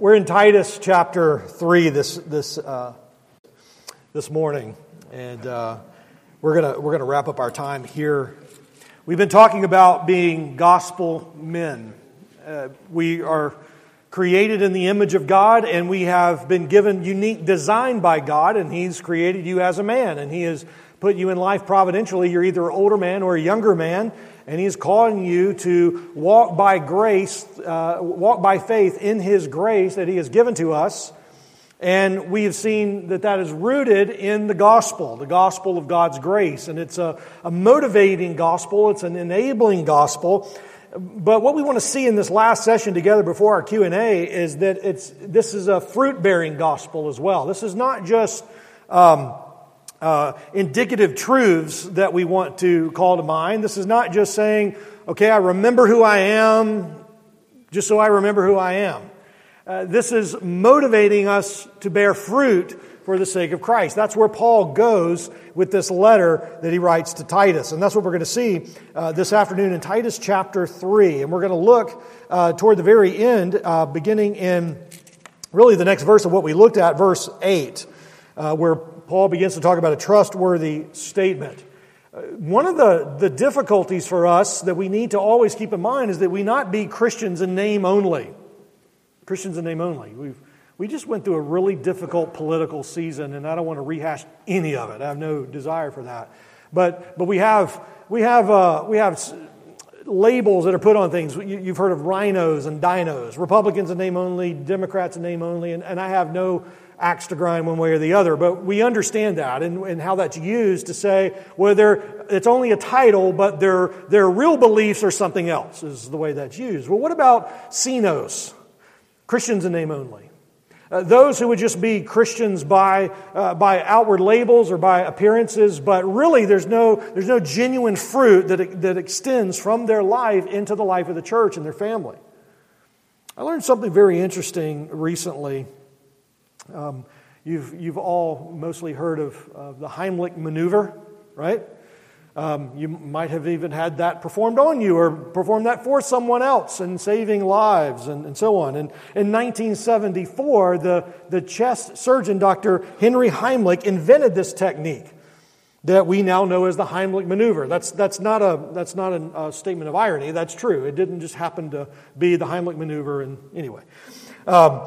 We're in Titus chapter 3 this, this, uh, this morning, and uh, we're going we're gonna wrap up our time here. We've been talking about being gospel men. Uh, we are created in the image of God, and we have been given unique design by God, and He's created you as a man, and He has put you in life providentially. You're either an older man or a younger man, and He's calling you to walk by grace, uh, walk by faith in His grace that He has given to us. And we have seen that that is rooted in the gospel, the gospel of God's grace. And it's a, a motivating gospel, it's an enabling gospel. But what we want to see in this last session together before our Q&A is that it's, this is a fruit-bearing gospel as well. This is not just um, uh, indicative truths that we want to call to mind. This is not just saying, okay, I remember who I am, just so I remember who I am. Uh, this is motivating us to bear fruit for the sake of Christ. That's where Paul goes with this letter that he writes to Titus. And that's what we're going to see uh, this afternoon in Titus chapter 3. And we're going to look uh, toward the very end, uh, beginning in really the next verse of what we looked at, verse 8, uh, where Paul begins to talk about a trustworthy statement. Uh, one of the, the difficulties for us that we need to always keep in mind is that we not be Christians in name only. Christians in name only. We've, we just went through a really difficult political season, and I don't want to rehash any of it. I have no desire for that. But, but we have, we have, uh, we have labels that are put on things. You've heard of RINOs and DINOs, Republicans in name only, Democrats in name only, and, and I have no axe to grind one way or the other. But we understand that and, and how that's used to say, well, they're, it's only a title, but their, their real beliefs are something else, is the way that's used. Well, what about CINOs? Christians in name only. Uh, those who would just be Christians by, uh, by outward labels or by appearances, but really there's no, there's no genuine fruit that, that extends from their life into the life of the church and their family. I learned something very interesting recently um, you've, you've all mostly heard of uh, the Heimlich maneuver, right? Um, you might have even had that performed on you or performed that for someone else and saving lives and, and so on. And in 1974, the, the chest surgeon, Dr. Henry Heimlich, invented this technique that we now know as the Heimlich maneuver. That's, that's not, a, that's not a, a statement of irony. That's true. It didn't just happen to be the Heimlich maneuver. And anyway. Um,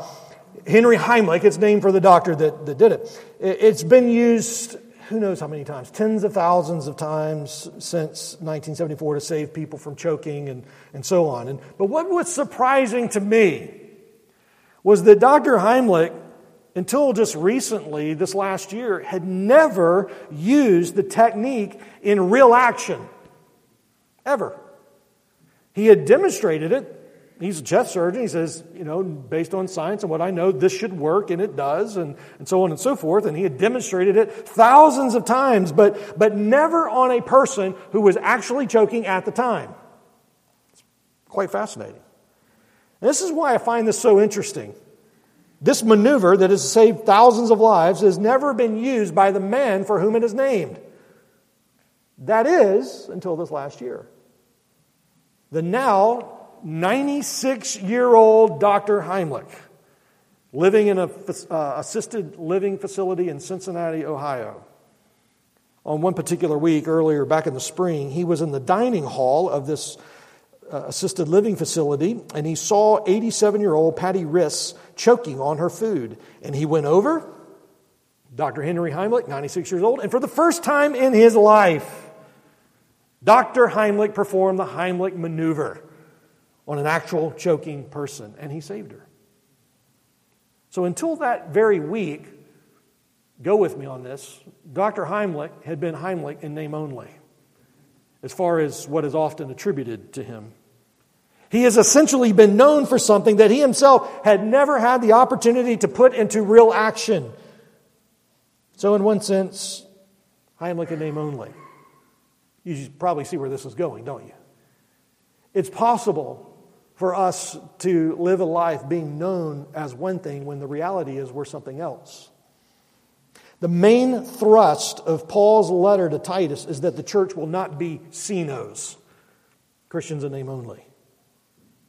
Henry Heimlich, it's named for the doctor that, that did it. It's been used, who knows how many times, tens of thousands of times since 1974 to save people from choking and, and so on. And, but what was surprising to me was that Dr. Heimlich, until just recently, this last year, had never used the technique in real action. Ever. He had demonstrated it he's a chest surgeon. He says, you know, based on science and what I know, this should work, and it does, and, and so on and so forth. And he had demonstrated it thousands of times, but, but never on a person who was actually choking at the time. It's quite fascinating. And this is why I find this so interesting. This maneuver that has saved thousands of lives has never been used by the man for whom it is named. That is, until this last year. The now 96 year old Dr. Heimlich living in an uh, assisted living facility in Cincinnati, Ohio. On one particular week earlier, back in the spring, he was in the dining hall of this uh, assisted living facility and he saw 87 year old Patty Ris choking on her food. And he went over, Dr. Henry Heimlich, 96 years old, and for the first time in his life, Dr. Heimlich performed the Heimlich maneuver on an actual choking person, and he saved her. So until that very week, go with me on this, Dr. Heimlich had been Heimlich in name only, as far as what is often attributed to him. He has essentially been known for something that he himself had never had the opportunity to put into real action. So, in one sense, Heimlich in name only. You probably see where this is going, don't you? It's possible for us to live a life being known as one thing when the reality is we're something else. The main thrust of Paul's letter to Titus is that the church will not be CINOs, Christians in name only.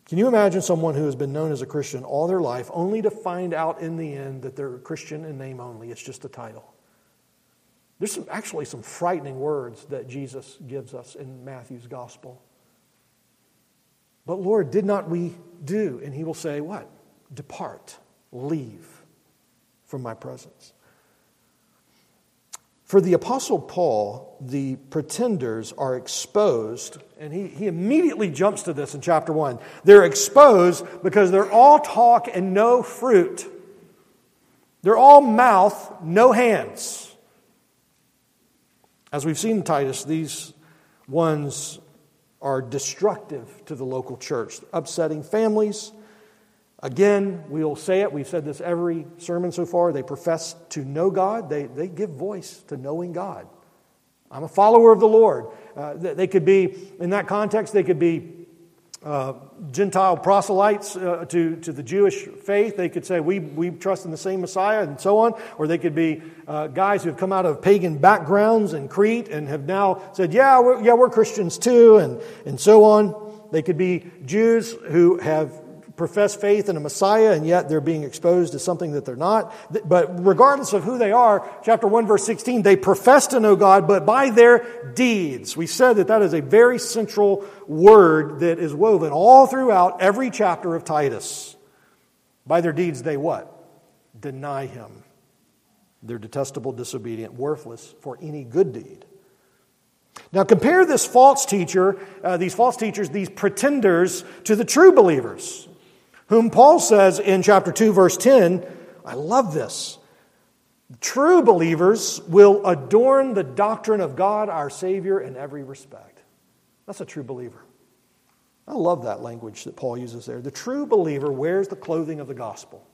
Can you imagine someone who has been known as a Christian all their life only to find out in the end that they're a Christian in name only? It's just a title. There's some, actually some frightening words that Jesus gives us in Matthew's gospel. But Lord, did not we do? And he will say, What? Depart, leave from my presence. For the Apostle Paul, the pretenders are exposed, and he, he immediately jumps to this in chapter 1. They're exposed because they're all talk and no fruit. They're all mouth, no hands. As we've seen in Titus, these ones are destructive to the local church, upsetting families. Again, we'll say it, we've said this every sermon so far. They profess to know God, they, they give voice to knowing God. I'm a follower of the Lord. Uh, they could be, in that context, they could be uh, Gentile proselytes uh, to, to the Jewish faith. They could say, we, we trust in the same Messiah, and so on. Or they could be uh, guys who have come out of pagan backgrounds in Crete and have now said, yeah, we're, yeah, we're Christians too, and, and so on. They could be Jews who have profess faith in a Messiah and yet they're being exposed to something that they're not. But regardless of who they are, chapter 1 verse 16, they profess to know God, but by their deeds. We said that that is a very central word that is woven all throughout every chapter of Titus. By their deeds, they what? Deny him. They're detestable, disobedient, worthless for any good deed. Now compare this false teacher, uh, these false teachers, these pretenders, to the true believers whom Paul says in chapter 2, verse 10, I love this. True believers will adorn the doctrine of God, our Savior, in every respect. That's a true believer. I love that language that Paul uses there. The true believer wears the clothing of the gospel.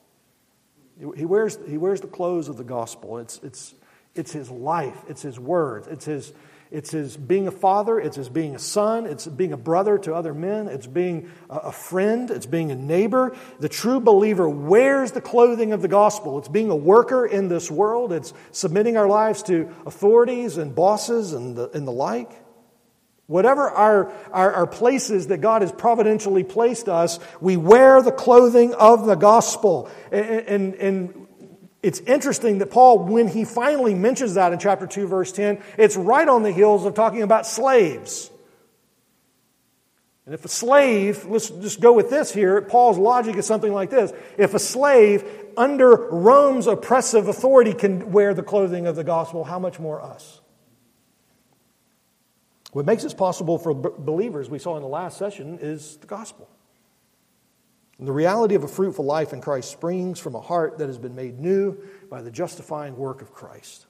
He wears, he wears the clothes of the gospel. It's, it's, it's his life, it's his words, it's his, it's his being a father, it's his being a son, it's being a brother to other men, it's being a friend, it's being a neighbor. The true believer wears the clothing of the gospel. It's being a worker in this world, it's submitting our lives to authorities and bosses and the, and the like. Whatever our, our, our, places that God has providentially placed us, we wear the clothing of the gospel. And, and, and it's interesting that Paul, when he finally mentions that in chapter 2, verse 10, it's right on the heels of talking about slaves. And if a slave, let's just go with this here, Paul's logic is something like this. If a slave under Rome's oppressive authority can wear the clothing of the gospel, how much more us? What makes this possible for believers, we saw in the last session, is the gospel. And the reality of a fruitful life in Christ springs from a heart that has been made new by the justifying work of Christ.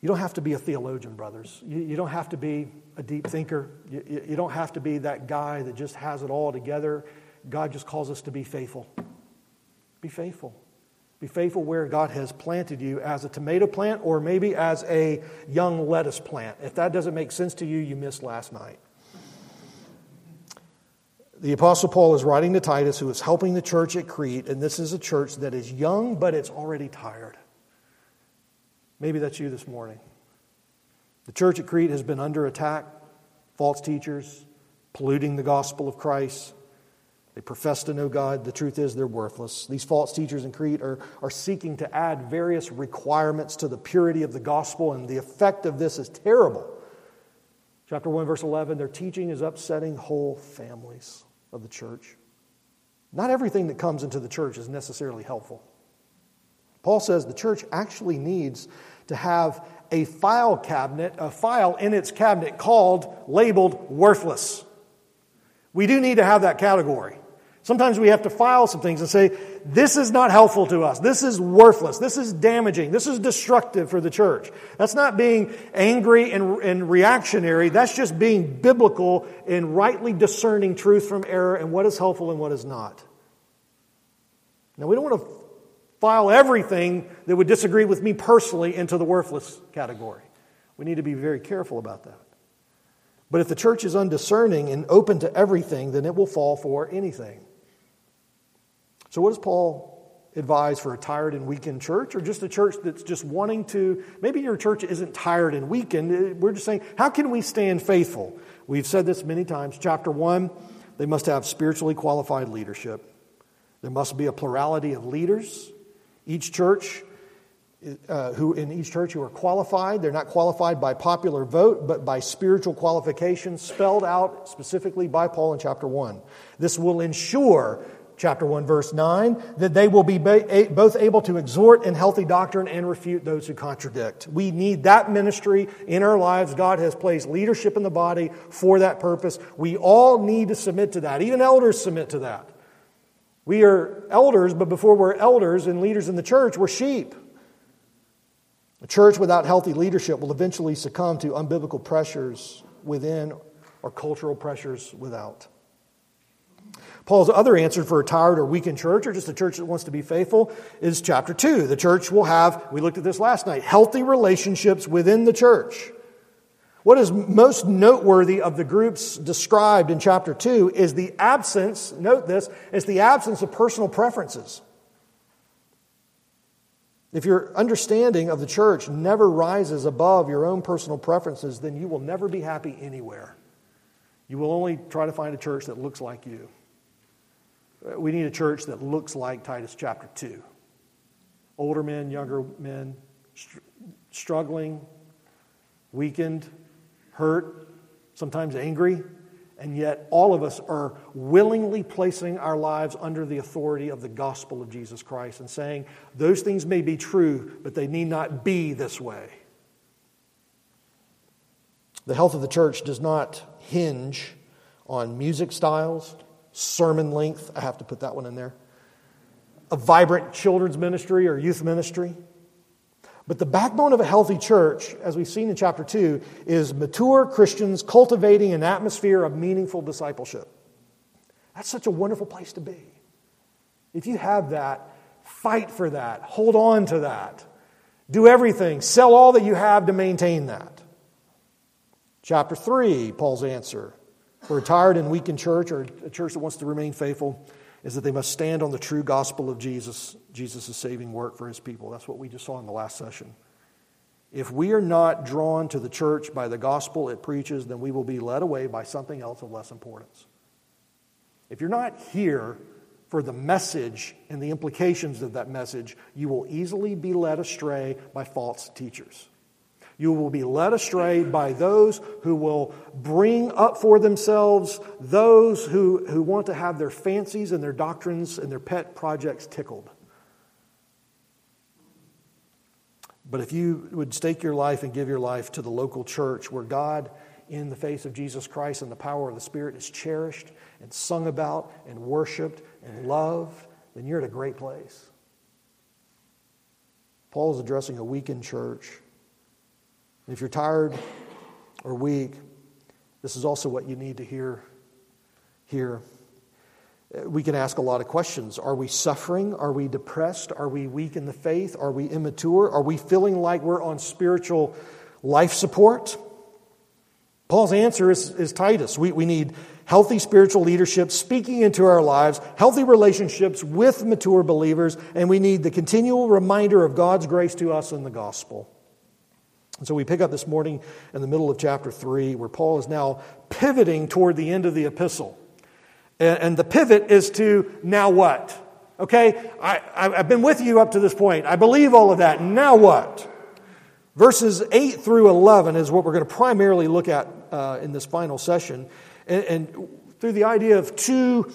You don't have to be a theologian, brothers. You, you don't have to be a deep thinker. You, you don't have to be that guy that just has it all together. God just calls us to be faithful. Be faithful. Be faithful where God has planted you as a tomato plant or maybe as a young lettuce plant. If that doesn't make sense to you, you missed last night. The Apostle Paul is writing to Titus, who is helping the church at Crete, and this is a church that is young, but it's already tired. Maybe that's you this morning. The church at Crete has been under attack, false teachers, polluting the gospel of Christ. They profess to know God. The truth is, they're worthless. These false teachers in Crete are, are seeking to add various requirements to the purity of the gospel, and the effect of this is terrible. Chapter 1, verse 11 their teaching is upsetting whole families of the church. Not everything that comes into the church is necessarily helpful. Paul says the church actually needs to have a file cabinet, a file in its cabinet called, labeled worthless. We do need to have that category. Sometimes we have to file some things and say, this is not helpful to us. This is worthless. This is damaging. This is destructive for the church. That's not being angry and, and reactionary. That's just being biblical and rightly discerning truth from error and what is helpful and what is not. Now, we don't want to file everything that would disagree with me personally into the worthless category. We need to be very careful about that. But if the church is undiscerning and open to everything, then it will fall for anything. So, what does Paul advise for a tired and weakened church, or just a church that's just wanting to? Maybe your church isn't tired and weakened. We're just saying, how can we stand faithful? We've said this many times. Chapter 1, They must have spiritually qualified leadership. There must be a plurality of leaders. Each church, uh, who in each church who are qualified, they're not qualified by popular vote, but by spiritual qualifications spelled out specifically by Paul in chapter 1. This will ensure chapter 1 verse 9 that they will be both able to exhort in healthy doctrine and refute those who contradict. We need that ministry in our lives. God has placed leadership in the body for that purpose. We all need to submit to that. Even elders submit to that. We are elders but before we're elders and leaders in the church we're sheep. A church without healthy leadership will eventually succumb to unbiblical pressures within or cultural pressures without Paul's other answer for a tired or weakened church, or just a church that wants to be faithful, is chapter 2. The church will have, we looked at this last night, healthy relationships within the church. What is most noteworthy of the groups described in chapter 2 is the absence, note this, is the absence of personal preferences. If your understanding of the church never rises above your own personal preferences, then you will never be happy anywhere. You will only try to find a church that looks like you. We need a church that looks like Titus chapter 2. Older men, younger men, str- struggling, weakened, hurt, sometimes angry, and yet all of us are willingly placing our lives under the authority of the gospel of Jesus Christ and saying, those things may be true, but they need not be this way. The health of the church does not hinge on music styles, sermon length. I have to put that one in there. A vibrant children's ministry or youth ministry. But the backbone of a healthy church, as we've seen in chapter 2, is mature Christians cultivating an atmosphere of meaningful discipleship. That's such a wonderful place to be. If you have that, fight for that, hold on to that, do everything, sell all that you have to maintain that. Chapter 3, Paul's answer for a tired and weakened church or a church that wants to remain faithful is that they must stand on the true gospel of Jesus, Jesus' saving work for his people. That's what we just saw in the last session. If we are not drawn to the church by the gospel it preaches, then we will be led away by something else of less importance. If you're not here for the message and the implications of that message, you will easily be led astray by false teachers. You will be led astray by those who will bring up for themselves those who, who want to have their fancies and their doctrines and their pet projects tickled. But if you would stake your life and give your life to the local church where God, in the face of Jesus Christ and the power of the Spirit, is cherished and sung about and worshiped and loved, then you're at a great place. Paul is addressing a weakened church if you're tired or weak, this is also what you need to hear here. We can ask a lot of questions. Are we suffering? Are we depressed? Are we weak in the faith? Are we immature? Are we feeling like we're on spiritual life support? Paul's answer is, is Titus. We, we need healthy spiritual leadership speaking into our lives, healthy relationships with mature believers, and we need the continual reminder of God's grace to us in the gospel. And so we pick up this morning in the middle of chapter 3, where Paul is now pivoting toward the end of the epistle. And, and the pivot is to now what? Okay, I, I've been with you up to this point. I believe all of that. Now what? Verses 8 through 11 is what we're going to primarily look at uh, in this final session. And, and through the idea of two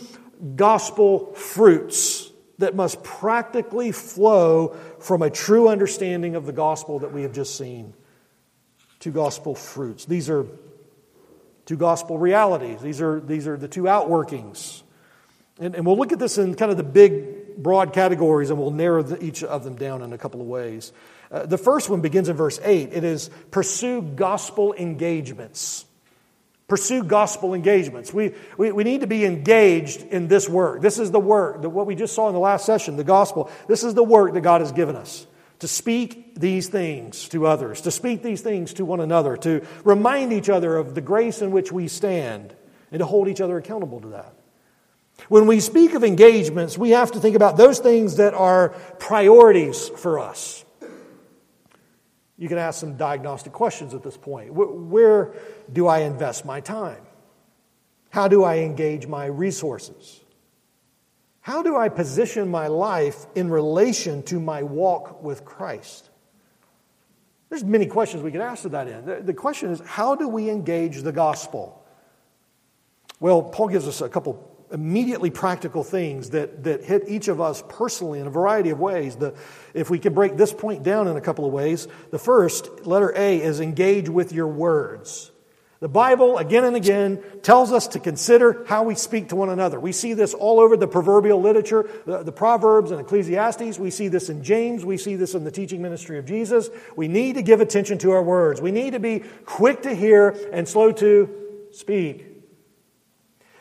gospel fruits that must practically flow from a true understanding of the gospel that we have just seen two gospel fruits. These are two gospel realities. These are, these are the two outworkings. And, and we'll look at this in kind of the big, broad categories, and we'll narrow the, each of them down in a couple of ways. Uh, the first one begins in verse 8. It is pursue gospel engagements. Pursue gospel engagements. We, we, we need to be engaged in this work. This is the work, the, what we just saw in the last session, the gospel. This is the work that God has given us to speak these things to others, to speak these things to one another, to remind each other of the grace in which we stand, and to hold each other accountable to that. When we speak of engagements, we have to think about those things that are priorities for us. You can ask some diagnostic questions at this point. Where do I invest my time? How do I engage my resources? How do I position my life in relation to my walk with Christ? There's many questions we could ask to that end. The question is, how do we engage the gospel? Well, Paul gives us a couple immediately practical things that, that hit each of us personally in a variety of ways. The, if we can break this point down in a couple of ways, the first, letter A, is engage with your words. The Bible, again and again, tells us to consider how we speak to one another. We see this all over the proverbial literature, the, the, Proverbs and Ecclesiastes. We see this in James. We see this in the teaching ministry of Jesus. We need to give attention to our words. We need to be quick to hear and slow to speak.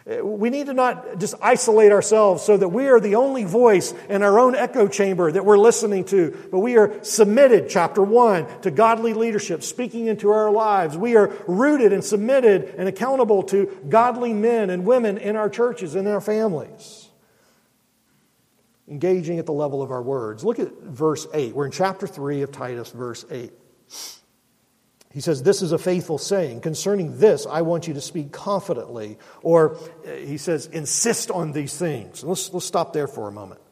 We need to not just isolate ourselves so that we are the only voice in our own echo chamber that we're listening to, but we are submitted, chapter one, to godly leadership speaking into our lives. We are rooted and submitted and accountable to godly men and women in our churches and in our families. Engaging at the level of our words. Look at verse 8. We're in chapter 3 of Titus, verse 8. He says, This is a faithful saying. Concerning this, I want you to speak confidently. Or uh, he says, insist on these things. Let's, let's stop there for a moment.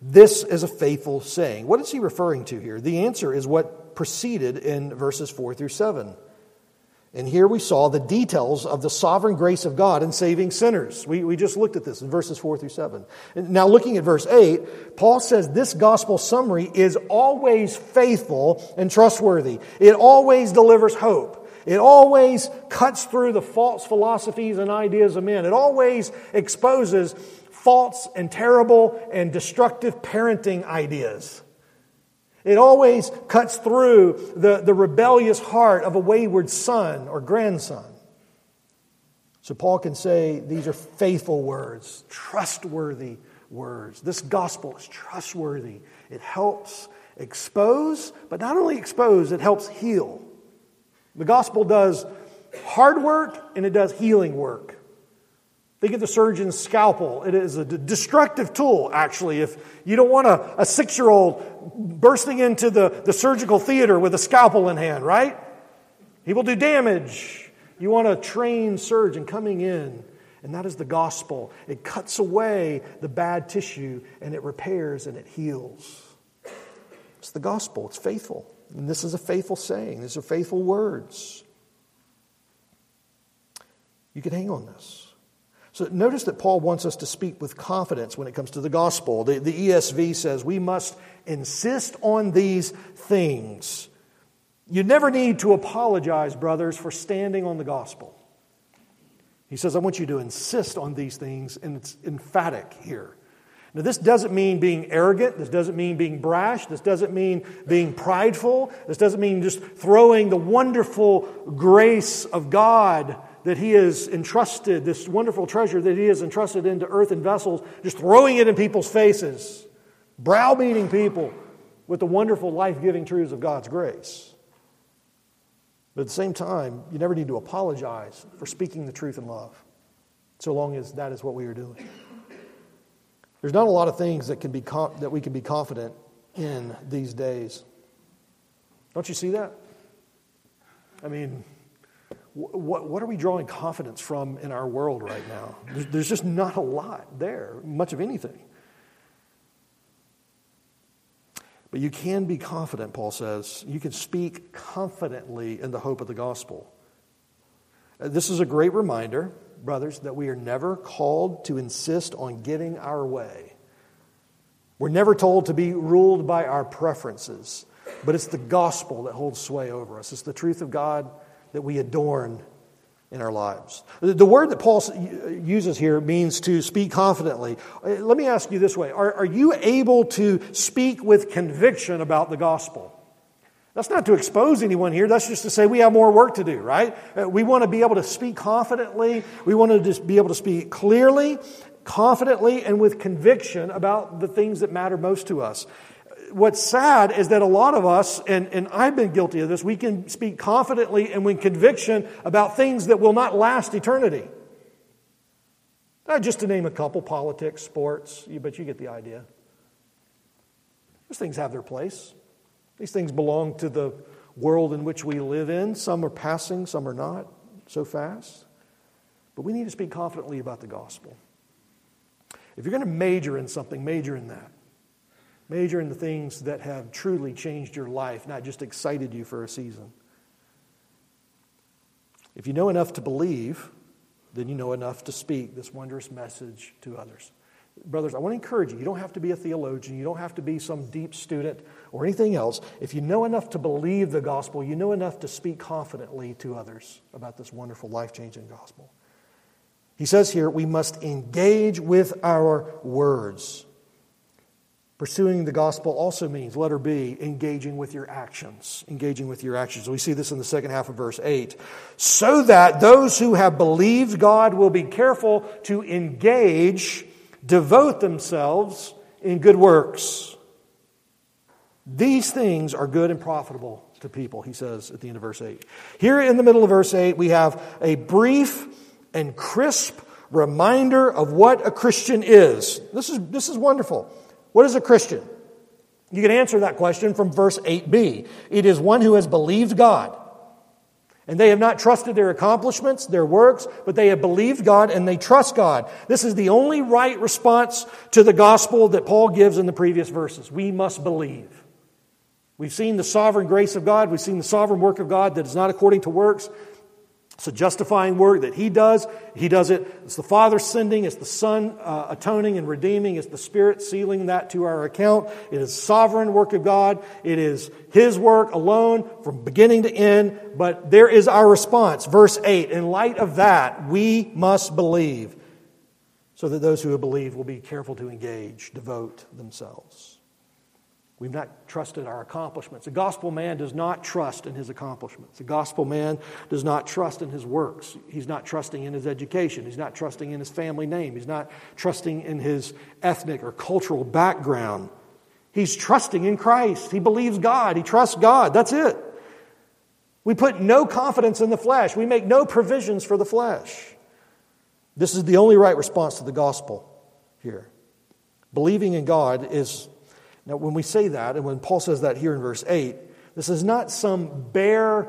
This is a faithful saying. What is he referring to here? The answer is what preceded in verses 4 through 7. And here we saw the details of the sovereign grace of God in saving sinners. We, we just looked at this in verses 4 through 7. Now, looking at verse 8, Paul says this gospel summary is always faithful and trustworthy. It always delivers hope. It always cuts through the false philosophies and ideas of men. It always exposes false and terrible and destructive parenting ideas. It always cuts through the, the rebellious heart of a wayward son or grandson. So Paul can say these are faithful words, trustworthy words. This gospel is trustworthy. It helps expose, but not only expose, it helps heal. The gospel does hard work and it does healing work. Think of the surgeon's scalpel. It is a destructive tool, actually. If you don't want a, a six year old bursting into the, the surgical theater with a scalpel in hand, right? He will do damage. You want a trained surgeon coming in, and that is the gospel. It cuts away the bad tissue and it repairs and it heals. It's the gospel, it's faithful. And this is a faithful saying, these are faithful words. You can hang on this. So notice that Paul wants us to speak with confidence when it comes to the gospel. The, the ESV says we must insist on these things. You never need to apologize, brothers, for standing on the gospel. He says, I want you to insist on these things, and it's emphatic here. Now, this doesn't mean being arrogant. This doesn't mean being brash. This doesn't mean being prideful. This doesn't mean just throwing the wonderful grace of God that he has entrusted, this wonderful treasure that he has entrusted into earthen vessels, just throwing it in people's faces, browbeating people with the wonderful life giving truths of God's grace. But at the same time, you never need to apologize for speaking the truth in love, so long as that is what we are doing. There's not a lot of things that, can be that we can be confident in these days. Don't you see that? I mean, what, what are we drawing confidence from in our world right now? There's, there's just not a lot there, much of anything. But you can be confident, Paul says. You can speak confidently in the hope of the gospel. Uh, this is a great reminder, brothers, that we are never called to insist on getting our way. We're never told to be ruled by our preferences, but it's the gospel that holds sway over us. It's the truth of God that we adorn in our lives. The word that Paul uses here means to speak confidently. Uh, let me ask you this way Are, are you able to speak with conviction about the gospel? That's not to expose anyone here. That's just to say we have more work to do, right? Uh, we want to be able to speak confidently. We want to just be able to speak clearly, confidently, and with conviction about the things that matter most to us what's sad is that a lot of us, and, and I've been guilty of this, we can speak confidently and with conviction about things that will not last eternity. Uh, just to name a couple politics, sports, You but you get the idea. Those things have their place. These things belong to the world in which we live in. Some are passing, some are not so fast. But we need to speak confidently about the gospel. If you're going to major in something, major in that. Major in the things that have truly changed your life, not just excited you for a season. If you know enough to believe, then you know enough to speak this wondrous message to others. Brothers, I want to encourage you. You don't have to be a theologian. You don't have to be some deep student or anything else. If you know enough to believe the gospel, you know enough to speak confidently to others about this wonderful, life changing gospel. He says here, we must engage with our words. Pursuing the gospel also means, letter B, engaging with your actions. Engaging with your actions. We see this in the second half of verse 8. So that those who have believed God will be careful to engage, devote themselves in good works. These things are good and profitable to people, he says at the end of verse 8. Here in the middle of verse 8, we have a brief and crisp reminder of what a Christian is. This is, this is wonderful. What is a Christian? You can answer that question from verse 8b. It is one who has believed God. And they have not trusted their accomplishments, their works, but they have believed God and they trust God. This is the only right response to the gospel that Paul gives in the previous verses. We must believe. We've seen the sovereign grace of God. We've seen the sovereign work of God that is not according to works. It's a justifying work that He does. He does it. It's the Father sending, it's the Son uh, atoning and redeeming, it's the Spirit sealing that to our account. It is sovereign work of God. It is His work alone from beginning to end. But there is our response. Verse 8 In light of that, we must believe, so that those who have believed will be careful to engage, devote themselves. We've not trusted our accomplishments. A gospel man does not trust in his accomplishments. A gospel man does not trust in his works. He's not trusting in his education. He's not trusting in his family name. He's not trusting in his ethnic or cultural background. He's trusting in Christ. He believes God. He trusts God. That's it. We put no confidence in the flesh. We make no provisions for the flesh. This is the only right response to the gospel here. Believing in God is now, when we say that, and when Paul says that here in verse 8, this is not some bare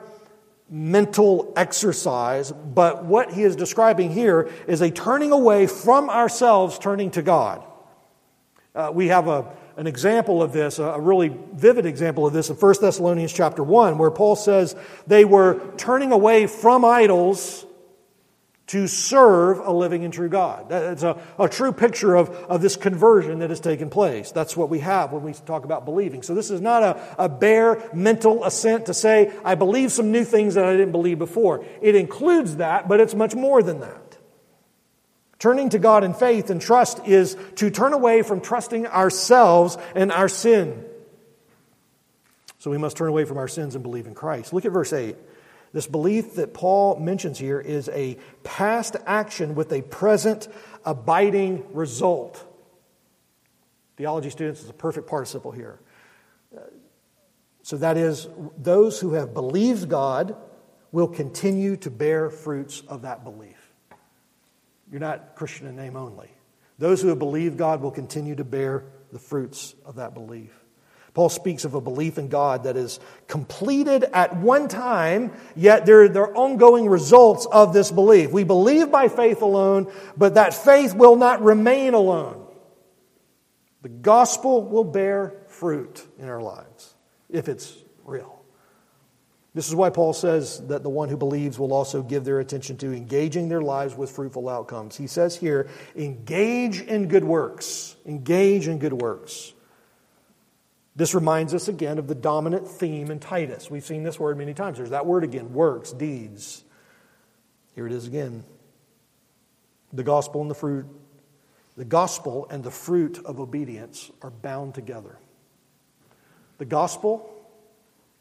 mental exercise, but what he is describing here is a turning away from ourselves, turning to God. Uh, we have a, an example of this, a really vivid example of this in 1 Thessalonians chapter 1, where Paul says they were turning away from idols to serve a living and true God. It's a, a true picture of, of this conversion that has taken place. That's what we have when we talk about believing. So this is not a, a bare mental assent to say, I believe some new things that I didn't believe before. It includes that, but it's much more than that. Turning to God in faith and trust is to turn away from trusting ourselves and our sin. So we must turn away from our sins and believe in Christ. Look at verse 8. This belief that Paul mentions here is a past action with a present abiding result. Theology students is a perfect participle here. So that is, those who have believed God will continue to bear fruits of that belief. You're not Christian in name only. Those who have believed God will continue to bear the fruits of that belief. Paul speaks of a belief in God that is completed at one time, yet there, there are ongoing results of this belief. We believe by faith alone, but that faith will not remain alone. The gospel will bear fruit in our lives if it's real. This is why Paul says that the one who believes will also give their attention to engaging their lives with fruitful outcomes. He says here, engage in good works. Engage in good works. This reminds us again of the dominant theme in Titus. We've seen this word many times. There's that word again works, deeds. Here it is again. The gospel and the fruit. The gospel and the fruit of obedience are bound together. The gospel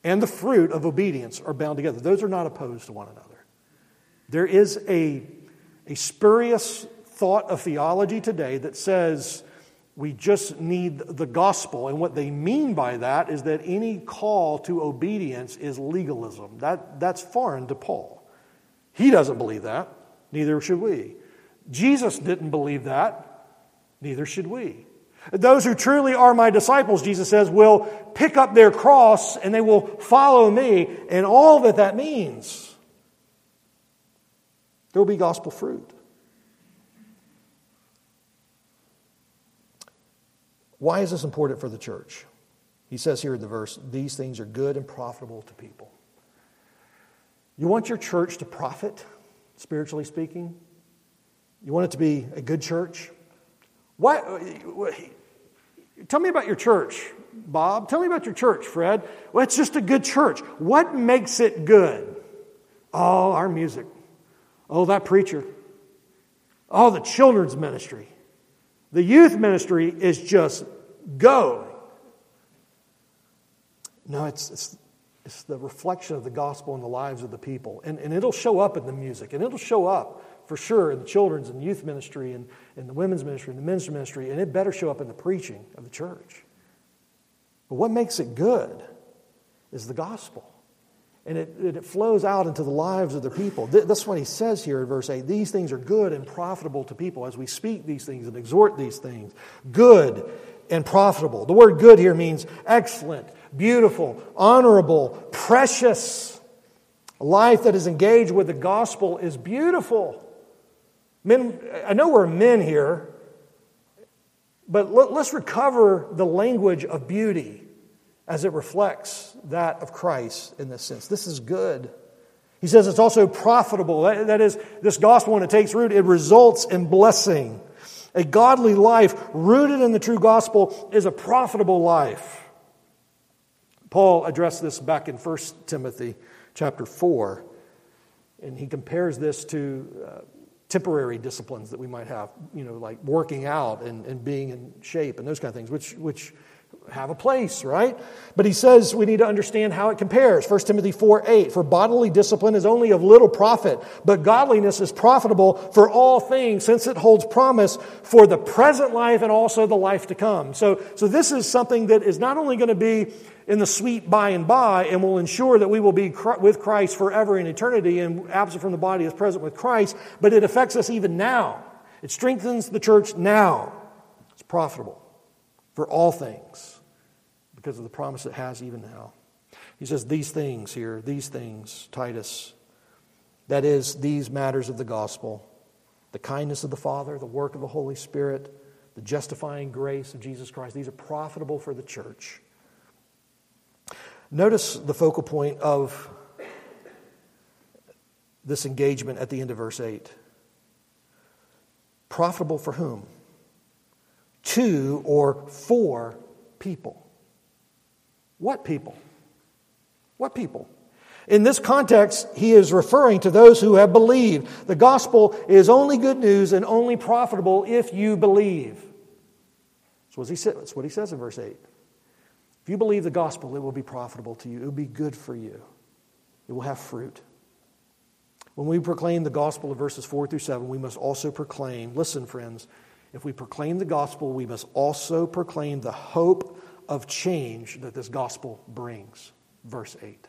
and the fruit of obedience are bound together. Those are not opposed to one another. There is a, a spurious thought of theology today that says we just need the gospel. And what they mean by that is that any call to obedience is legalism. That, that's foreign to Paul. He doesn't believe that. Neither should we. Jesus didn't believe that. Neither should we. Those who truly are my disciples, Jesus says, will pick up their cross and they will follow me, and all that that means There will be gospel fruit. Why is this important for the church? He says here in the verse, these things are good and profitable to people. You want your church to profit, spiritually speaking? You want it to be a good church? Why, tell me about your church, Bob. Tell me about your church, Fred. Well, it's just a good church. What makes it good? Oh, our music. Oh, that preacher. Oh, the children's ministry. The youth ministry is just go. No, it's, it's, it's the reflection of the gospel in the lives of the people. And, and it'll show up in the music, and it'll show up for sure in the children's and youth ministry and, and the women's ministry and the men's ministry, and it better show up in the preaching of the church. But what makes it good is the gospel. And it, it flows out into the lives of the people. That's what he says here in verse 8. These things are good and profitable to people as we speak these things and exhort these things. Good and profitable. The word good here means excellent, beautiful, honorable, precious. A life that is engaged with the gospel is beautiful. Men, I know we're men here, but let, us recover the language of beauty as it reflects that of Christ in this sense. This is good. He says it's also profitable. that, that is, this gospel, when it takes root, it results in blessing. A godly life rooted in the true gospel is a profitable life. Paul addressed this back in 1 Timothy chapter 4, and he compares this to uh, temporary disciplines that we might have, you know, like working out and, and being in shape and those kind of things, which, which have a place, right? But he says we need to understand how it compares. 1 Timothy 4 8, for bodily discipline is only of little profit, but godliness is profitable for all things, since it holds promise for the present life and also the life to come. So, so this is something that is not only going to be in the sweet by and by and will ensure that we will be with Christ forever in eternity and absent from the body is present with Christ, but it affects us even now. It strengthens the church now. It's profitable for all things because of the promise it has even now. He says, These things here, these things, Titus, that is, these matters of the gospel, the kindness of the Father, the work of the Holy Spirit, the justifying grace of Jesus Christ, these are profitable for the church. Notice the focal point of this engagement at the end of verse 8. Profitable for whom? To or for people. What people? What people? In this context, he is referring to those who have believed. The gospel is only good news and only profitable if you believe. That's what he says, in verse 8. If you believe the gospel, it will be profitable to you. It will be good for you. It will have fruit. When we proclaim the gospel of verses 4 through 7, we must also proclaim, listen, friends, if we proclaim the gospel, we must also proclaim the hope of change that this gospel brings. Verse 8.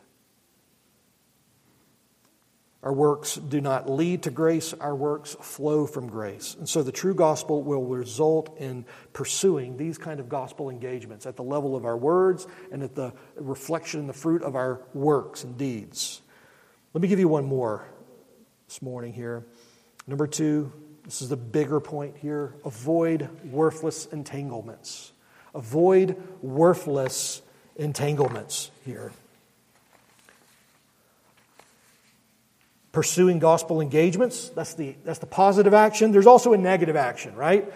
Our works do not lead to grace, our works flow from grace. And so the true gospel will result in pursuing these kind of gospel engagements at the level of our words and at the reflection and the fruit of our works and deeds. Let me give you one more this morning here. Number two, this is the bigger point here. Avoid worthless entanglements. Avoid worthless entanglements here. Pursuing gospel engagements, that's the, that's the positive action. There's also a negative action, right?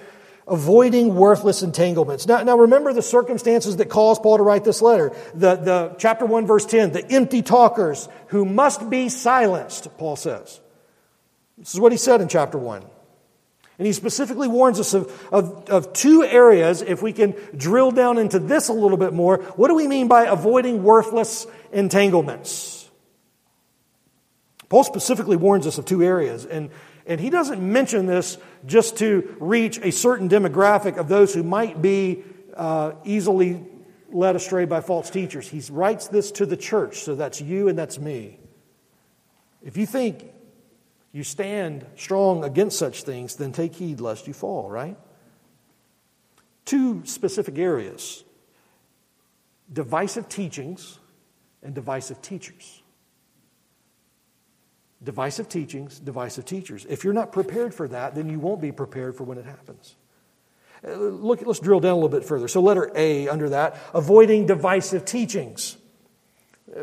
Avoiding worthless entanglements. Now, now remember the circumstances that caused Paul to write this letter. The, the chapter 1, verse 10, the empty talkers who must be silenced, Paul says. This is what he said in chapter 1. And he specifically warns us of, of, of, two areas. If we can drill down into this a little bit more, what do we mean by avoiding worthless entanglements? Paul specifically warns us of two areas. And, and he doesn't mention this just to reach a certain demographic of those who might be uh, easily led astray by false teachers. He writes this to the church, so that's you and that's me. If you think you stand strong against such things, then take heed lest you fall, right? Two specific areas divisive teachings and divisive teachers. Divisive teachings, divisive teachers. If you're not prepared for that, then you won't be prepared for when it happens. Uh, look, let's drill down a little bit further. So, letter A under that avoiding divisive teachings.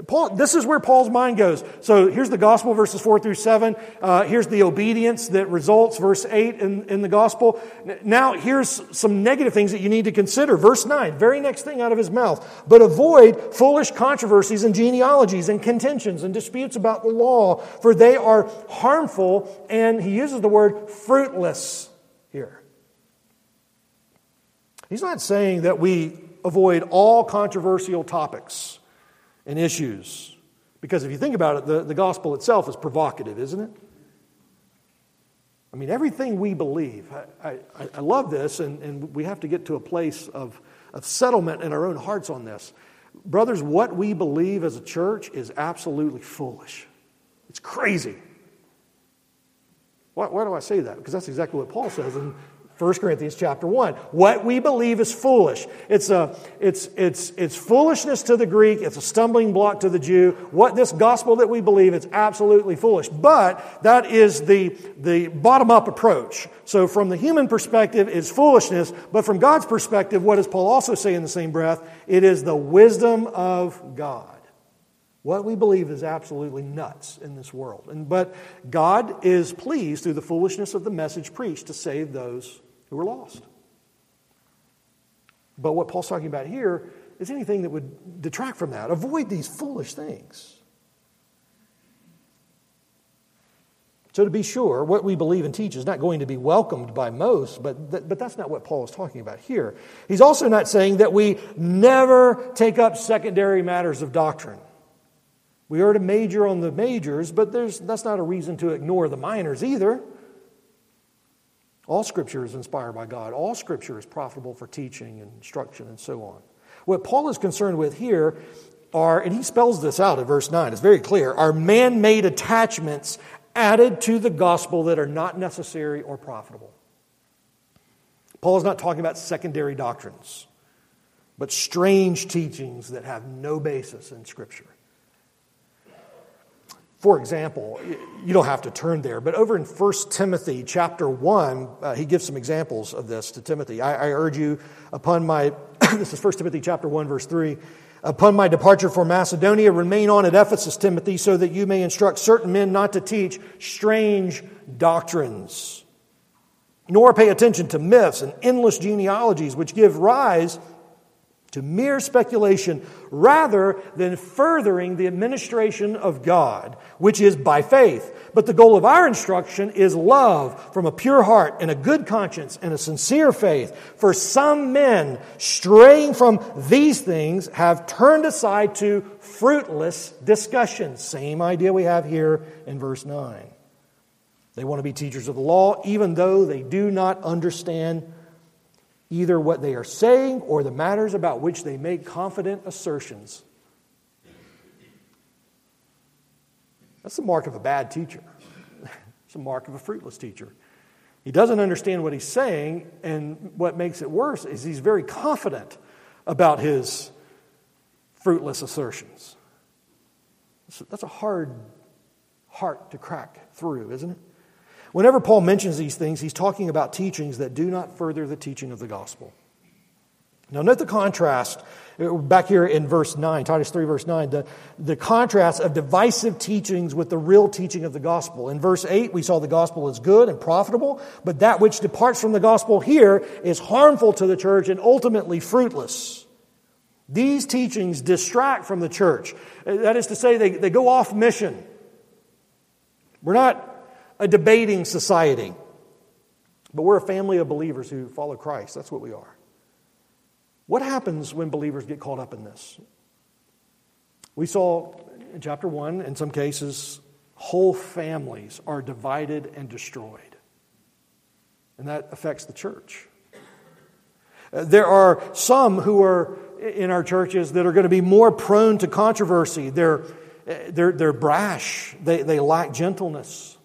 Paul, this is where Paul's mind goes. So here's the gospel, verses 4 through 7. Uh, here's the obedience that results, verse 8 in, in the gospel. Now, here's some negative things that you need to consider. Verse 9, very next thing out of his mouth. But avoid foolish controversies and genealogies and contentions and disputes about the law, for they are harmful, and he uses the word fruitless here. He's not saying that we avoid all controversial topics and issues. Because if you think about it, the, the gospel itself is provocative, isn't it? I mean, everything we believe, I, I, I love this, and, and we have to get to a place of, of settlement in our own hearts on this. Brothers, what we believe as a church is absolutely foolish. It's crazy. Why, why do I say that? Because that's exactly what Paul says in 1 Corinthians chapter 1. What we believe is foolish. It's, a, it's, it's, it's foolishness to the Greek. It's a stumbling block to the Jew. What this gospel that we believe, it's absolutely foolish. But that is the, the bottom up approach. So from the human perspective, it's foolishness. But from God's perspective, what does Paul also say in the same breath? It is the wisdom of God. What we believe is absolutely nuts in this world. And, but God is pleased through the foolishness of the message preached to save those who were lost. But what Paul's talking about here is anything that would detract from that. Avoid these foolish things. So, to be sure, what we believe and teach is not going to be welcomed by most, but, th- but that's not what Paul is talking about here. He's also not saying that we never take up secondary matters of doctrine. We are to major on the majors, but that's not a reason to ignore the minors either. All scripture is inspired by God. All scripture is profitable for teaching and instruction and so on. What Paul is concerned with here are, and he spells this out in verse 9, it's very clear, are man made attachments added to the gospel that are not necessary or profitable. Paul is not talking about secondary doctrines, but strange teachings that have no basis in Scripture. For example, you don't have to turn there, but over in 1 Timothy chapter 1, uh, he gives some examples of this to Timothy. I, I urge you upon my, this is 1 Timothy chapter 1, verse 3. Upon my departure for Macedonia, remain on at Ephesus, Timothy, so that you may instruct certain men not to teach strange doctrines, nor pay attention to myths and endless genealogies which give rise to mere speculation rather than furthering the administration of God, which is by faith. But the goal of our instruction is love from a pure heart and a good conscience and a sincere faith. For some men, straying from these things, have turned aside to fruitless discussions. Same idea we have here in verse 9. They want to be teachers of the law, even though they do not understand either what they are saying or the matters about which they make confident assertions. That's the mark of a bad teacher. it's a mark of a fruitless teacher. He doesn't understand what he's saying, and what makes it worse is he's very confident about his fruitless assertions. That's a hard heart to crack through, isn't it? Whenever Paul mentions these things, he's talking about teachings that do not further the teaching of the gospel. Now, note the contrast uh, back here in verse 9, Titus 3, verse 9, the, the contrast of divisive teachings with the real teaching of the gospel. In verse 8, we saw the gospel is good and profitable, but that which departs from the gospel here is harmful to the church and ultimately fruitless. These teachings distract from the church. Uh, that is to say, they, they go off mission. We're not a debating society. But we're a family of believers who follow Christ. That's what we are. What happens when believers get caught up in this? We saw in chapter 1, in some cases, whole families are divided and destroyed. And that affects the church. Uh, there are some who are in our churches that are going to be more prone to controversy. They're, uh, they're, they're brash, they, they lack gentleness.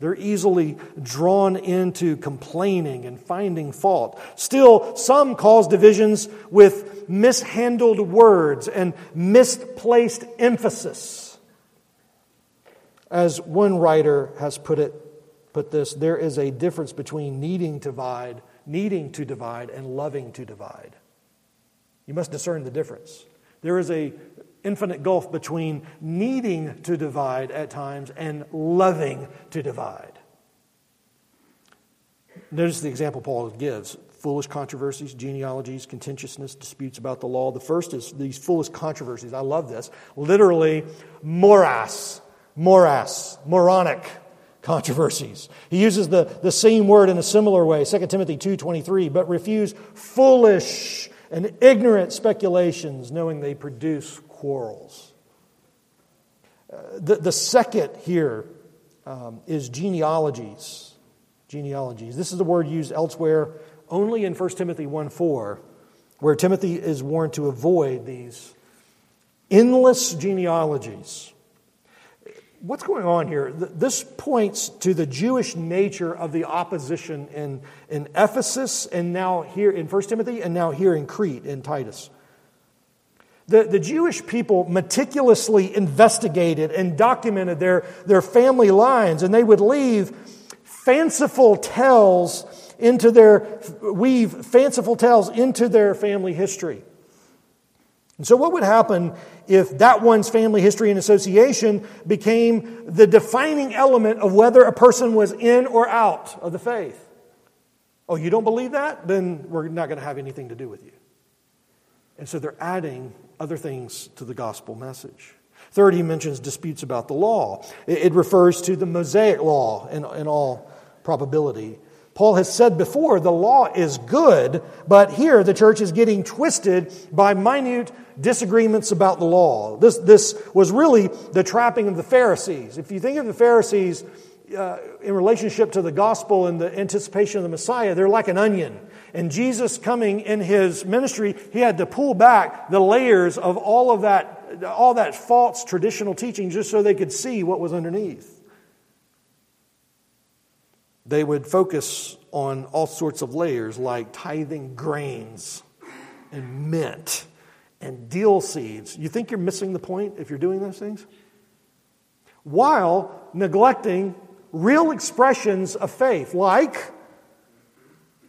They're easily drawn into complaining and finding fault. Still, some cause divisions with mishandled words and misplaced emphasis. As one writer has put it, put this, there is a difference between needing to divide, needing to divide, and loving to divide. You must discern the difference. There is a infinite gulf between needing to divide at times and loving to divide. Notice the example Paul gives foolish controversies, genealogies, contentiousness, disputes about the law. The first is these foolish controversies. I love this. Literally, morass, morass, moronic controversies. He uses the, the same word in a similar way, 2 Timothy 2.23, but refuse foolish and ignorant speculations, knowing they produce quarrels. Uh, the, the second here um, is genealogies. Genealogies. This is a word used elsewhere only in 1 Timothy 1 4, where Timothy is warned to avoid these endless genealogies. What's going on here? This points to the Jewish nature of the opposition in, in Ephesus and now here in 1 Timothy and now here in Crete in Titus. The, the Jewish people meticulously investigated and documented their, their family lines, and they would leave fanciful tales into their, weave fanciful tales into their family history. And so, what would happen if that one's family history and association became the defining element of whether a person was in or out of the faith? Oh, you don't believe that? Then we're not going to have anything to do with you. And so they're adding other things to the gospel message. Third, he mentions disputes about the law. It refers to the Mosaic law in, in all probability. Paul has said before the law is good, but here the church is getting twisted by minute disagreements about the law. This, this was really the trapping of the Pharisees. If you think of the Pharisees uh, in relationship to the gospel and the anticipation of the Messiah, they're like an onion. And Jesus coming in his ministry, he had to pull back the layers of all of that, all that false traditional teaching just so they could see what was underneath. They would focus on all sorts of layers like tithing grains and mint and deal seeds. You think you're missing the point if you're doing those things? While neglecting real expressions of faith like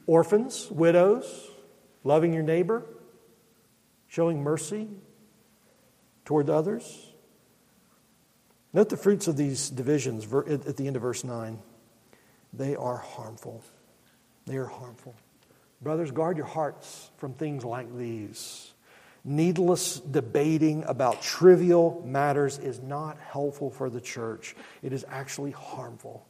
orphans, widows, loving your neighbor, showing mercy toward others. Note the fruits of these divisions at the end of verse 9. They are harmful. They are harmful. Brothers, guard your hearts from things like these. Needless debating about trivial matters is not helpful for the church. It is actually harmful.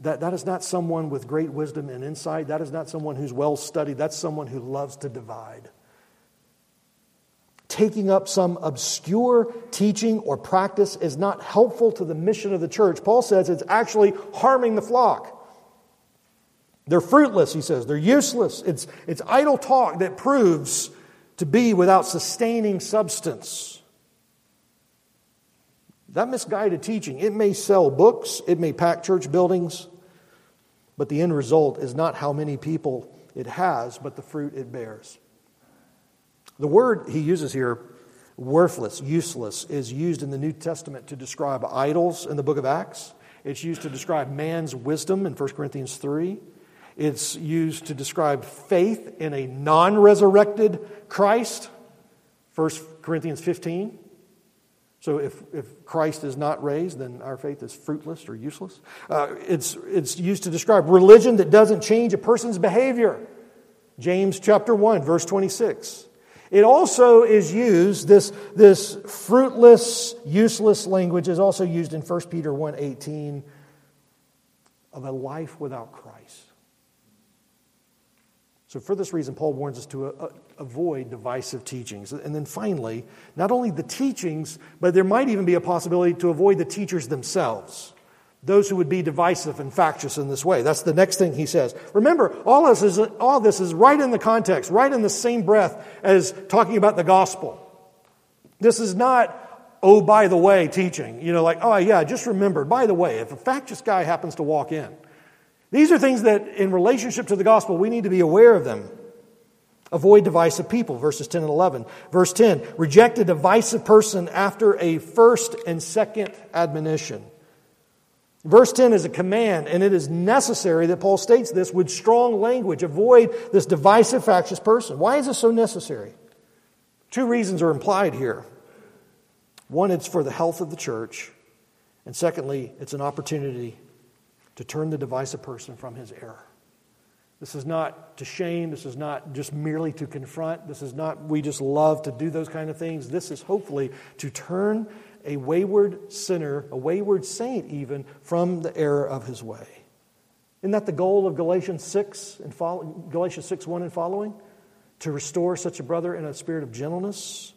That, that is not someone with great wisdom and insight. That is not someone who's well studied. That's someone who loves to divide. Taking up some obscure teaching or practice is not helpful to the mission of the church. Paul says it's actually harming the flock. They're fruitless, he says. They're useless. It's, it's idle talk that proves to be without sustaining substance. That misguided teaching, it may sell books, it may pack church buildings, but the end result is not how many people it has, but the fruit it bears. The word he uses here, worthless, useless, is used in the New Testament to describe idols in the book of Acts. It's used to describe man's wisdom in 1 Corinthians 3. It's used to describe faith in a non resurrected Christ, 1 Corinthians 15. So if, if Christ is not raised, then our faith is fruitless or useless. Uh, it's, it's used to describe religion that doesn't change a person's behavior. James chapter 1, verse 26. It also is used, this, this fruitless, useless language is also used in 1 Peter 1 18 of a life without Christ. So, for this reason, Paul warns us to uh, avoid divisive teachings. And then finally, not only the teachings, but there might even be a possibility to avoid the teachers themselves. Those who would be divisive and factious in this way. That's the next thing he says. Remember, all this is, all this is right in the context, right in the same breath as talking about the gospel. This is not, oh, by the way, teaching. You know, like, oh, yeah, just remember, by the way, if a factious guy happens to walk in, these are things that, in relationship to the gospel, we need to be aware of them. Avoid divisive people, verses 10 and 11. Verse 10 reject a divisive person after a first and second admonition. Verse 10 is a command, and it is necessary that Paul states this with strong language. Avoid this divisive, factious person. Why is this so necessary? Two reasons are implied here. One, it's for the health of the church, and secondly, it's an opportunity to turn the divisive person from his error. This is not to shame. This is not just merely to confront. This is not, we just love to do those kind of things. This is hopefully to turn a wayward sinner, a wayward saint even, from the error of his way. Isn't that the goal of Galatians 6 and follow, Galatians 6 1 and following? To restore such a brother in a spirit of gentleness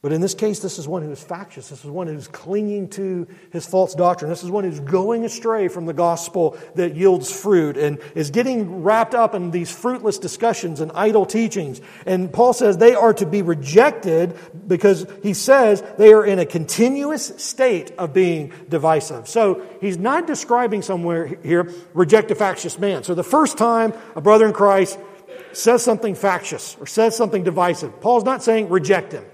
but in this case, this is one who is factious. This is one who's clinging to his false doctrine. This is one who's going astray from the gospel that yields fruit and is getting wrapped up in these fruitless discussions and idle teachings. And Paul says they are to be rejected because he says they are in a continuous state of being divisive. So he's not describing somewhere here, reject a factious man. So the first time a brother in Christ says something factious or says something divisive, Paul's not saying reject him.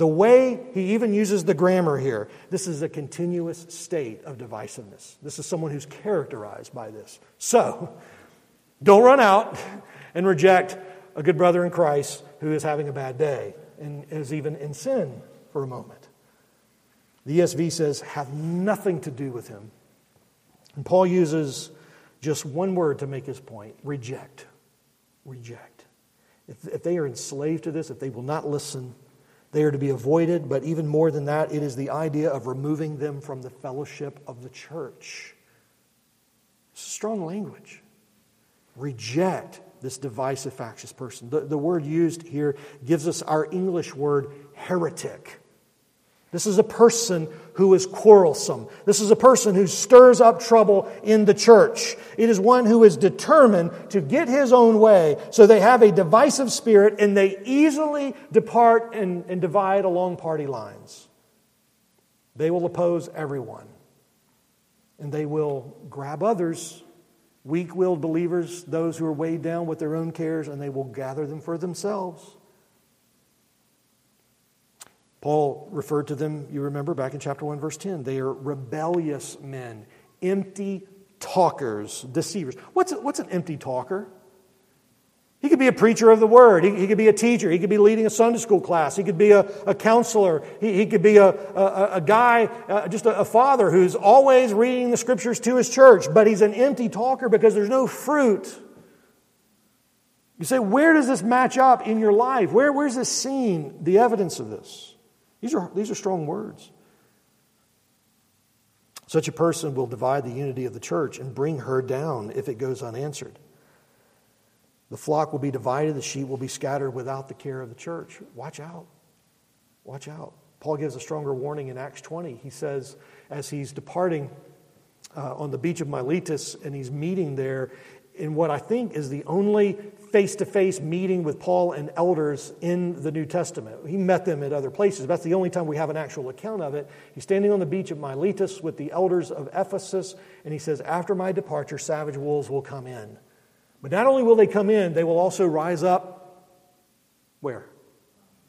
The way he even uses the grammar here, this is a continuous state of divisiveness. This is someone who's characterized by this. So, don't run out and reject a good brother in Christ who is having a bad day and is even in sin for a moment. The ESV says, have nothing to do with him. And Paul uses just one word to make his point reject. Reject. If, if they are enslaved to this, if they will not listen, they are to be avoided, but even more than that, it is the idea of removing them from the fellowship of the church. Strong language. Reject this divisive, factious person. The, the word used here gives us our English word heretic. This is a person who is quarrelsome. This is a person who stirs up trouble in the church. It is one who is determined to get his own way. So they have a divisive spirit and they easily depart and, and divide along party lines. They will oppose everyone. And they will grab others, weak willed believers, those who are weighed down with their own cares, and they will gather them for themselves. Paul referred to them, you remember, back in chapter 1, verse 10. They are rebellious men, empty talkers, deceivers. What's, what's an empty talker? He could be a preacher of the word. He, he, could be a teacher. He could be leading a Sunday school class. He could be a, a counselor. He, he, could be a, a, a guy, uh, just a, a father who's always reading the scriptures to his church, but he's an empty talker because there's no fruit. You say, where does this match up in your life? Where, where's this seen, the evidence of this? These are, these are strong words. Such a person will divide the unity of the church and bring her down if it goes unanswered. The flock will be divided, the sheep will be scattered without the care of the church. Watch out. Watch out. Paul gives a stronger warning in Acts 20. He says, as he's departing uh, on the beach of Miletus and he's meeting there in what I think is the only face to face meeting with Paul and elders in the New Testament. He met them at other places. That's the only time we have an actual account of it. He's standing on the beach of Miletus with the elders of Ephesus, and he says, After my departure, savage wolves will come in. But not only will they come in, they will also rise up where?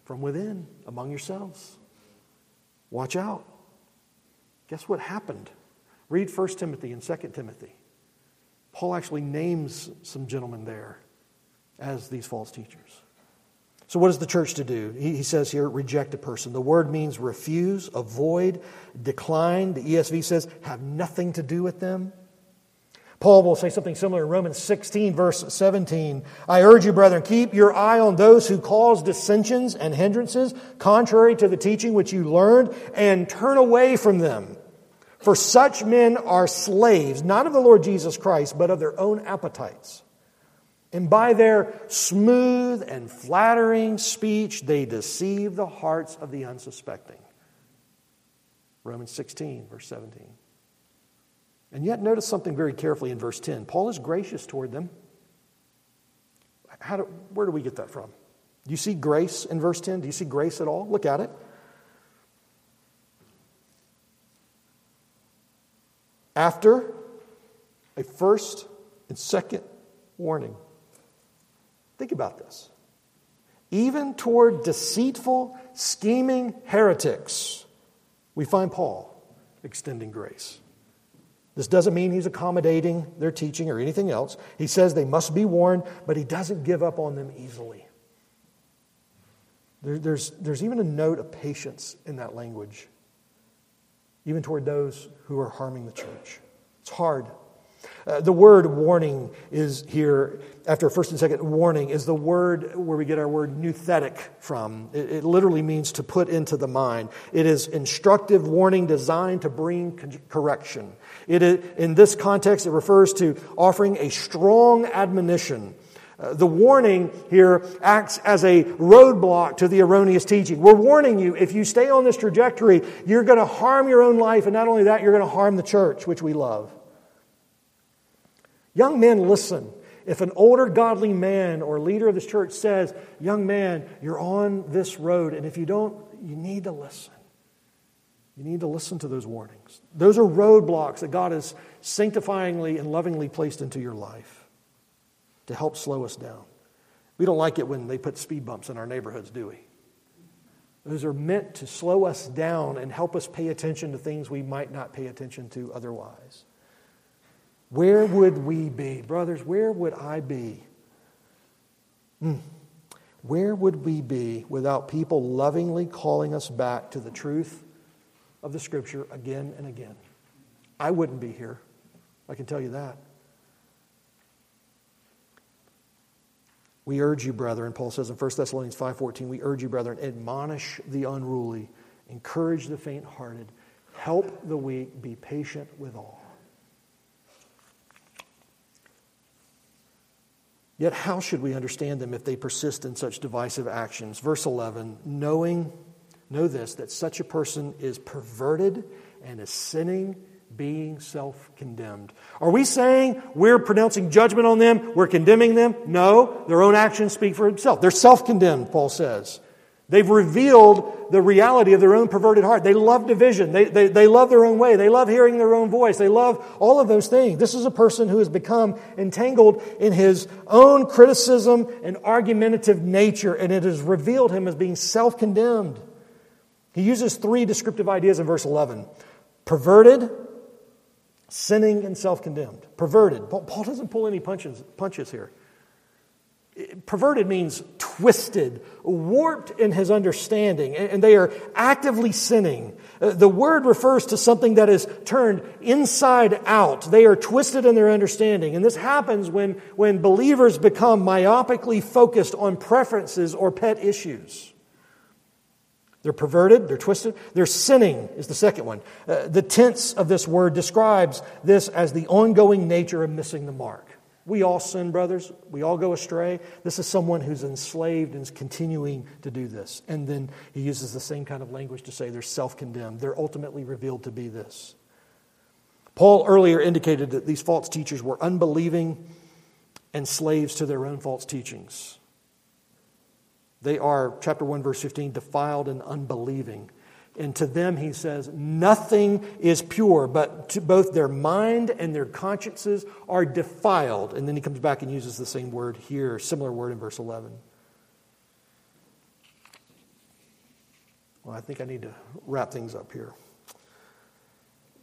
From within, among yourselves. Watch out. Guess what happened? Read 1 Timothy and 2 Timothy. Paul actually names some gentlemen there as these false teachers. So, what is the church to do? He, says here, reject a person. The word means refuse, avoid, decline. The ESV says, have nothing to do with them. Paul will say something similar in Romans 16, verse 17. I urge you, brethren, keep your eye on those who cause dissensions and hindrances, contrary to the teaching which you learned, and turn away from them. For such men are slaves, not of the Lord Jesus Christ, but of their own appetites. And by their smooth and flattering speech, they deceive the hearts of the unsuspecting. Romans 16, verse 17. And yet, notice something very carefully in verse 10. Paul is gracious toward them. How do, where do we get that from? Do you see grace in verse 10? Do you see grace at all? Look at it. After a first and second warning. Think about this. Even toward deceitful, scheming heretics, we find Paul extending grace. This doesn't mean he's accommodating their teaching or anything else. He says they must be warned, but he doesn't give up on them easily. There, there's, there's even a note of patience in that language, even toward those who are harming the church. It's hard. Uh, the word warning is here, after first and second warning, is the word where we get our word nouthetic from. It, it literally means to put into the mind. It is instructive warning designed to bring correction. It is, in this context, it refers to offering a strong admonition. Uh, the warning here acts as a roadblock to the erroneous teaching. We're warning you if you stay on this trajectory, you're going to harm your own life, and not only that, you're going to harm the church, which we love. Young men, listen. If an older godly man or leader of this church says, Young man, you're on this road, and if you don't, you need to listen. You need to listen to those warnings. Those are roadblocks that God has sanctifyingly and lovingly placed into your life to help slow us down. We don't like it when they put speed bumps in our neighborhoods, do we? Those are meant to slow us down and help us pay attention to things we might not pay attention to otherwise. Where would we be? Brothers, where would I be? Mm. Where would we be without people lovingly calling us back to the truth of the Scripture again and again? I wouldn't be here. I can tell you that. We urge you, brethren, Paul says in 1 Thessalonians 5:14, we urge you, brethren, admonish the unruly, encourage the faint-hearted, help the weak, be patient with all. Yet, how should we understand them if they persist in such divisive actions? Verse 11 knowing, know this, that such a person is perverted and is sinning, being self condemned. Are we saying we're pronouncing judgment on them? We're condemning them? No, their own actions speak for themselves. They're self condemned, Paul says. They've revealed the reality of their own perverted heart. They love division. They, they, they love their own way. They love hearing their own voice. They love all of those things. This is a person who has become entangled in his own criticism and argumentative nature, and it has revealed him as being self condemned. He uses three descriptive ideas in verse 11 perverted, sinning, and self condemned. Perverted. Paul doesn't pull any punches, punches here. Perverted means twisted, warped in his understanding, and they are actively sinning. Uh, the word refers to something that is turned inside out. They are twisted in their understanding. And this happens when, when believers become myopically focused on preferences or pet issues. They're perverted, they're twisted, they're sinning, is the second one. Uh, the tense of this word describes this as the ongoing nature of missing the mark. We all sin, brothers. We all go astray. This is someone who's enslaved and is continuing to do this. And then he uses the same kind of language to say they're self condemned. They're ultimately revealed to be this. Paul earlier indicated that these false teachers were unbelieving and slaves to their own false teachings. They are, chapter 1, verse 15, defiled and unbelieving. And to them, he says, nothing is pure, but both their mind and their consciences are defiled. And then he comes back and uses the same word here, similar word in verse 11. Well, I think I need to wrap things up here.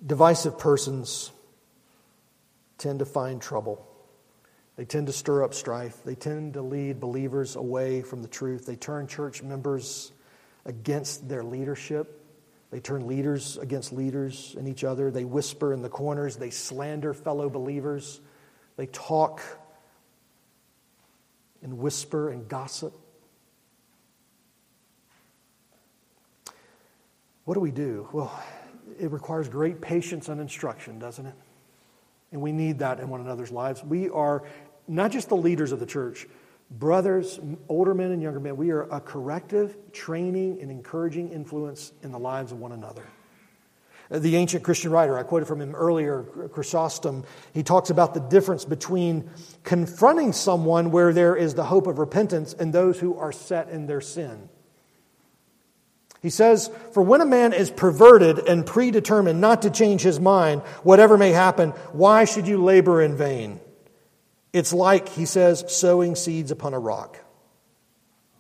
Divisive persons tend to find trouble. They tend to stir up strife. They tend to lead believers away from the truth. They turn church members against their leadership. They turn leaders against leaders and each other. They whisper in the corners. They slander fellow believers. They talk and whisper and gossip. What do we do? Well, it requires great patience and instruction, doesn't it? And we need that in one another's lives. We are not just the leaders of the church, brothers, older men and younger men, we are a corrective, training, and encouraging influence in the lives of one another. Uh, the ancient Christian writer, I quoted from him earlier, Chrysostom, he talks about the difference between confronting someone where there is the hope of repentance and those who are set in their sin. He says, For when a man is perverted and predetermined not to change his mind, whatever may happen, why should you labor in vain? It's like, he says, sowing seeds upon a rock.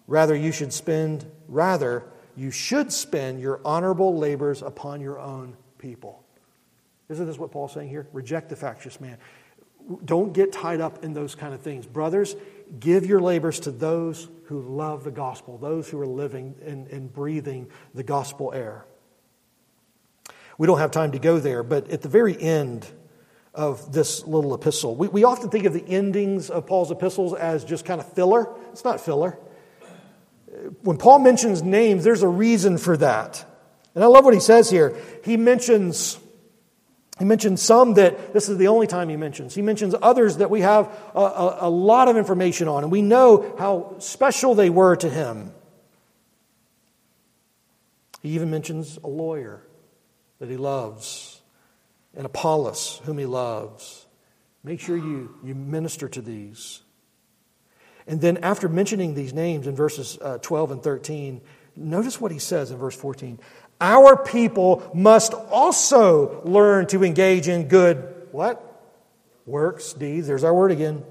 Rather, you should spend, rather, you should spend your honorable labors upon your own people. Isn't this what Paul's saying here? Reject the factious man. Don't get tied up in those kind of things. Brothers, give your labors to those who love the gospel, those who are living and, and breathing the gospel air. We don't have time to go there, but at the very end of this little epistle, we, we often think of the endings of Paul's epistles as just kind of filler. It's not filler. When Paul mentions names, there's a reason for that. And I love what he says here. He mentions he mentions some that this is the only time he mentions. He mentions others that we have a, a, a, lot of information on, and we know how special they were to him. He even mentions a lawyer that he loves, and Apollos, whom he loves. Make sure you, you minister to these. And then, after mentioning these names in verses uh, 12 and 13, notice what he says in verse 14. Our people must also learn to engage in good, what? Works, deeds. There's our word again.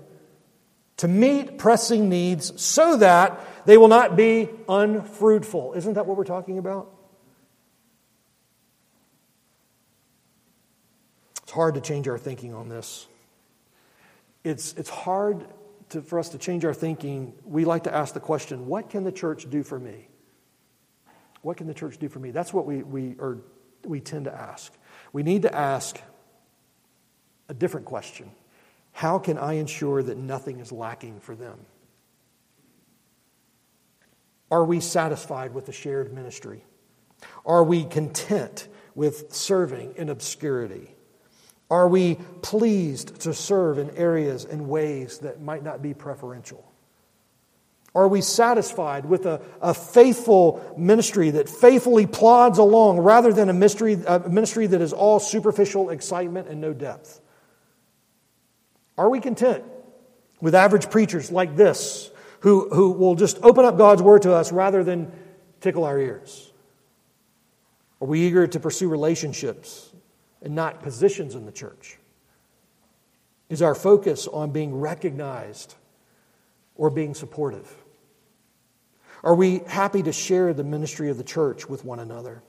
To meet pressing needs so that they will not be unfruitful. Isn't that what we're talking about? It's hard to change our thinking on this. It's, it's hard to, for us to change our thinking. We like to ask the question what can the church do for me? What can the church do for me? That's what we, we, are, we tend to ask. We need to ask a different question How can I ensure that nothing is lacking for them? Are we satisfied with the shared ministry? Are we content with serving in obscurity? Are we pleased to serve in areas and ways that might not be preferential? Are we satisfied with a, a faithful ministry that faithfully plods along rather than a, mystery, a ministry that is all superficial excitement and no depth? Are we content with average preachers like this who, who will just open up God's word to us rather than tickle our ears? Are we eager to pursue relationships and not positions in the church? Is our focus on being recognized or being supportive? Are we happy to share the ministry of the church with one another,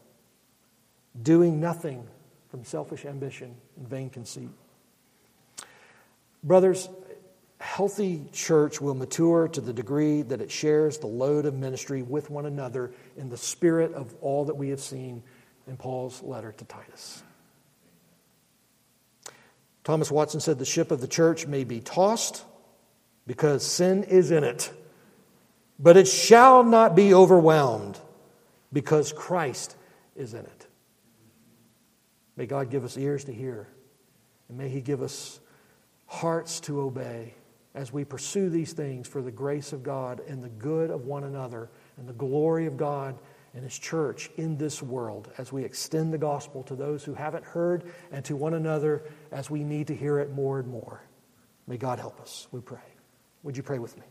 doing nothing from selfish ambition and vain conceit? Brothers, healthy church will mature to the degree that it shares the load of ministry with one another in the spirit of all that we have seen in Paul's letter to Titus. Thomas Watson said the ship of the church may be tossed because sin is in it but it shall not be overwhelmed because Christ is in it. May God give us ears to hear, and may He give us hearts to obey as we pursue these things for the grace of God and the good of one another and the glory of God and His church in this world as we extend the gospel to those who haven't heard and to one another as we need to hear it more and more. May God help us, we pray. Would you pray with me?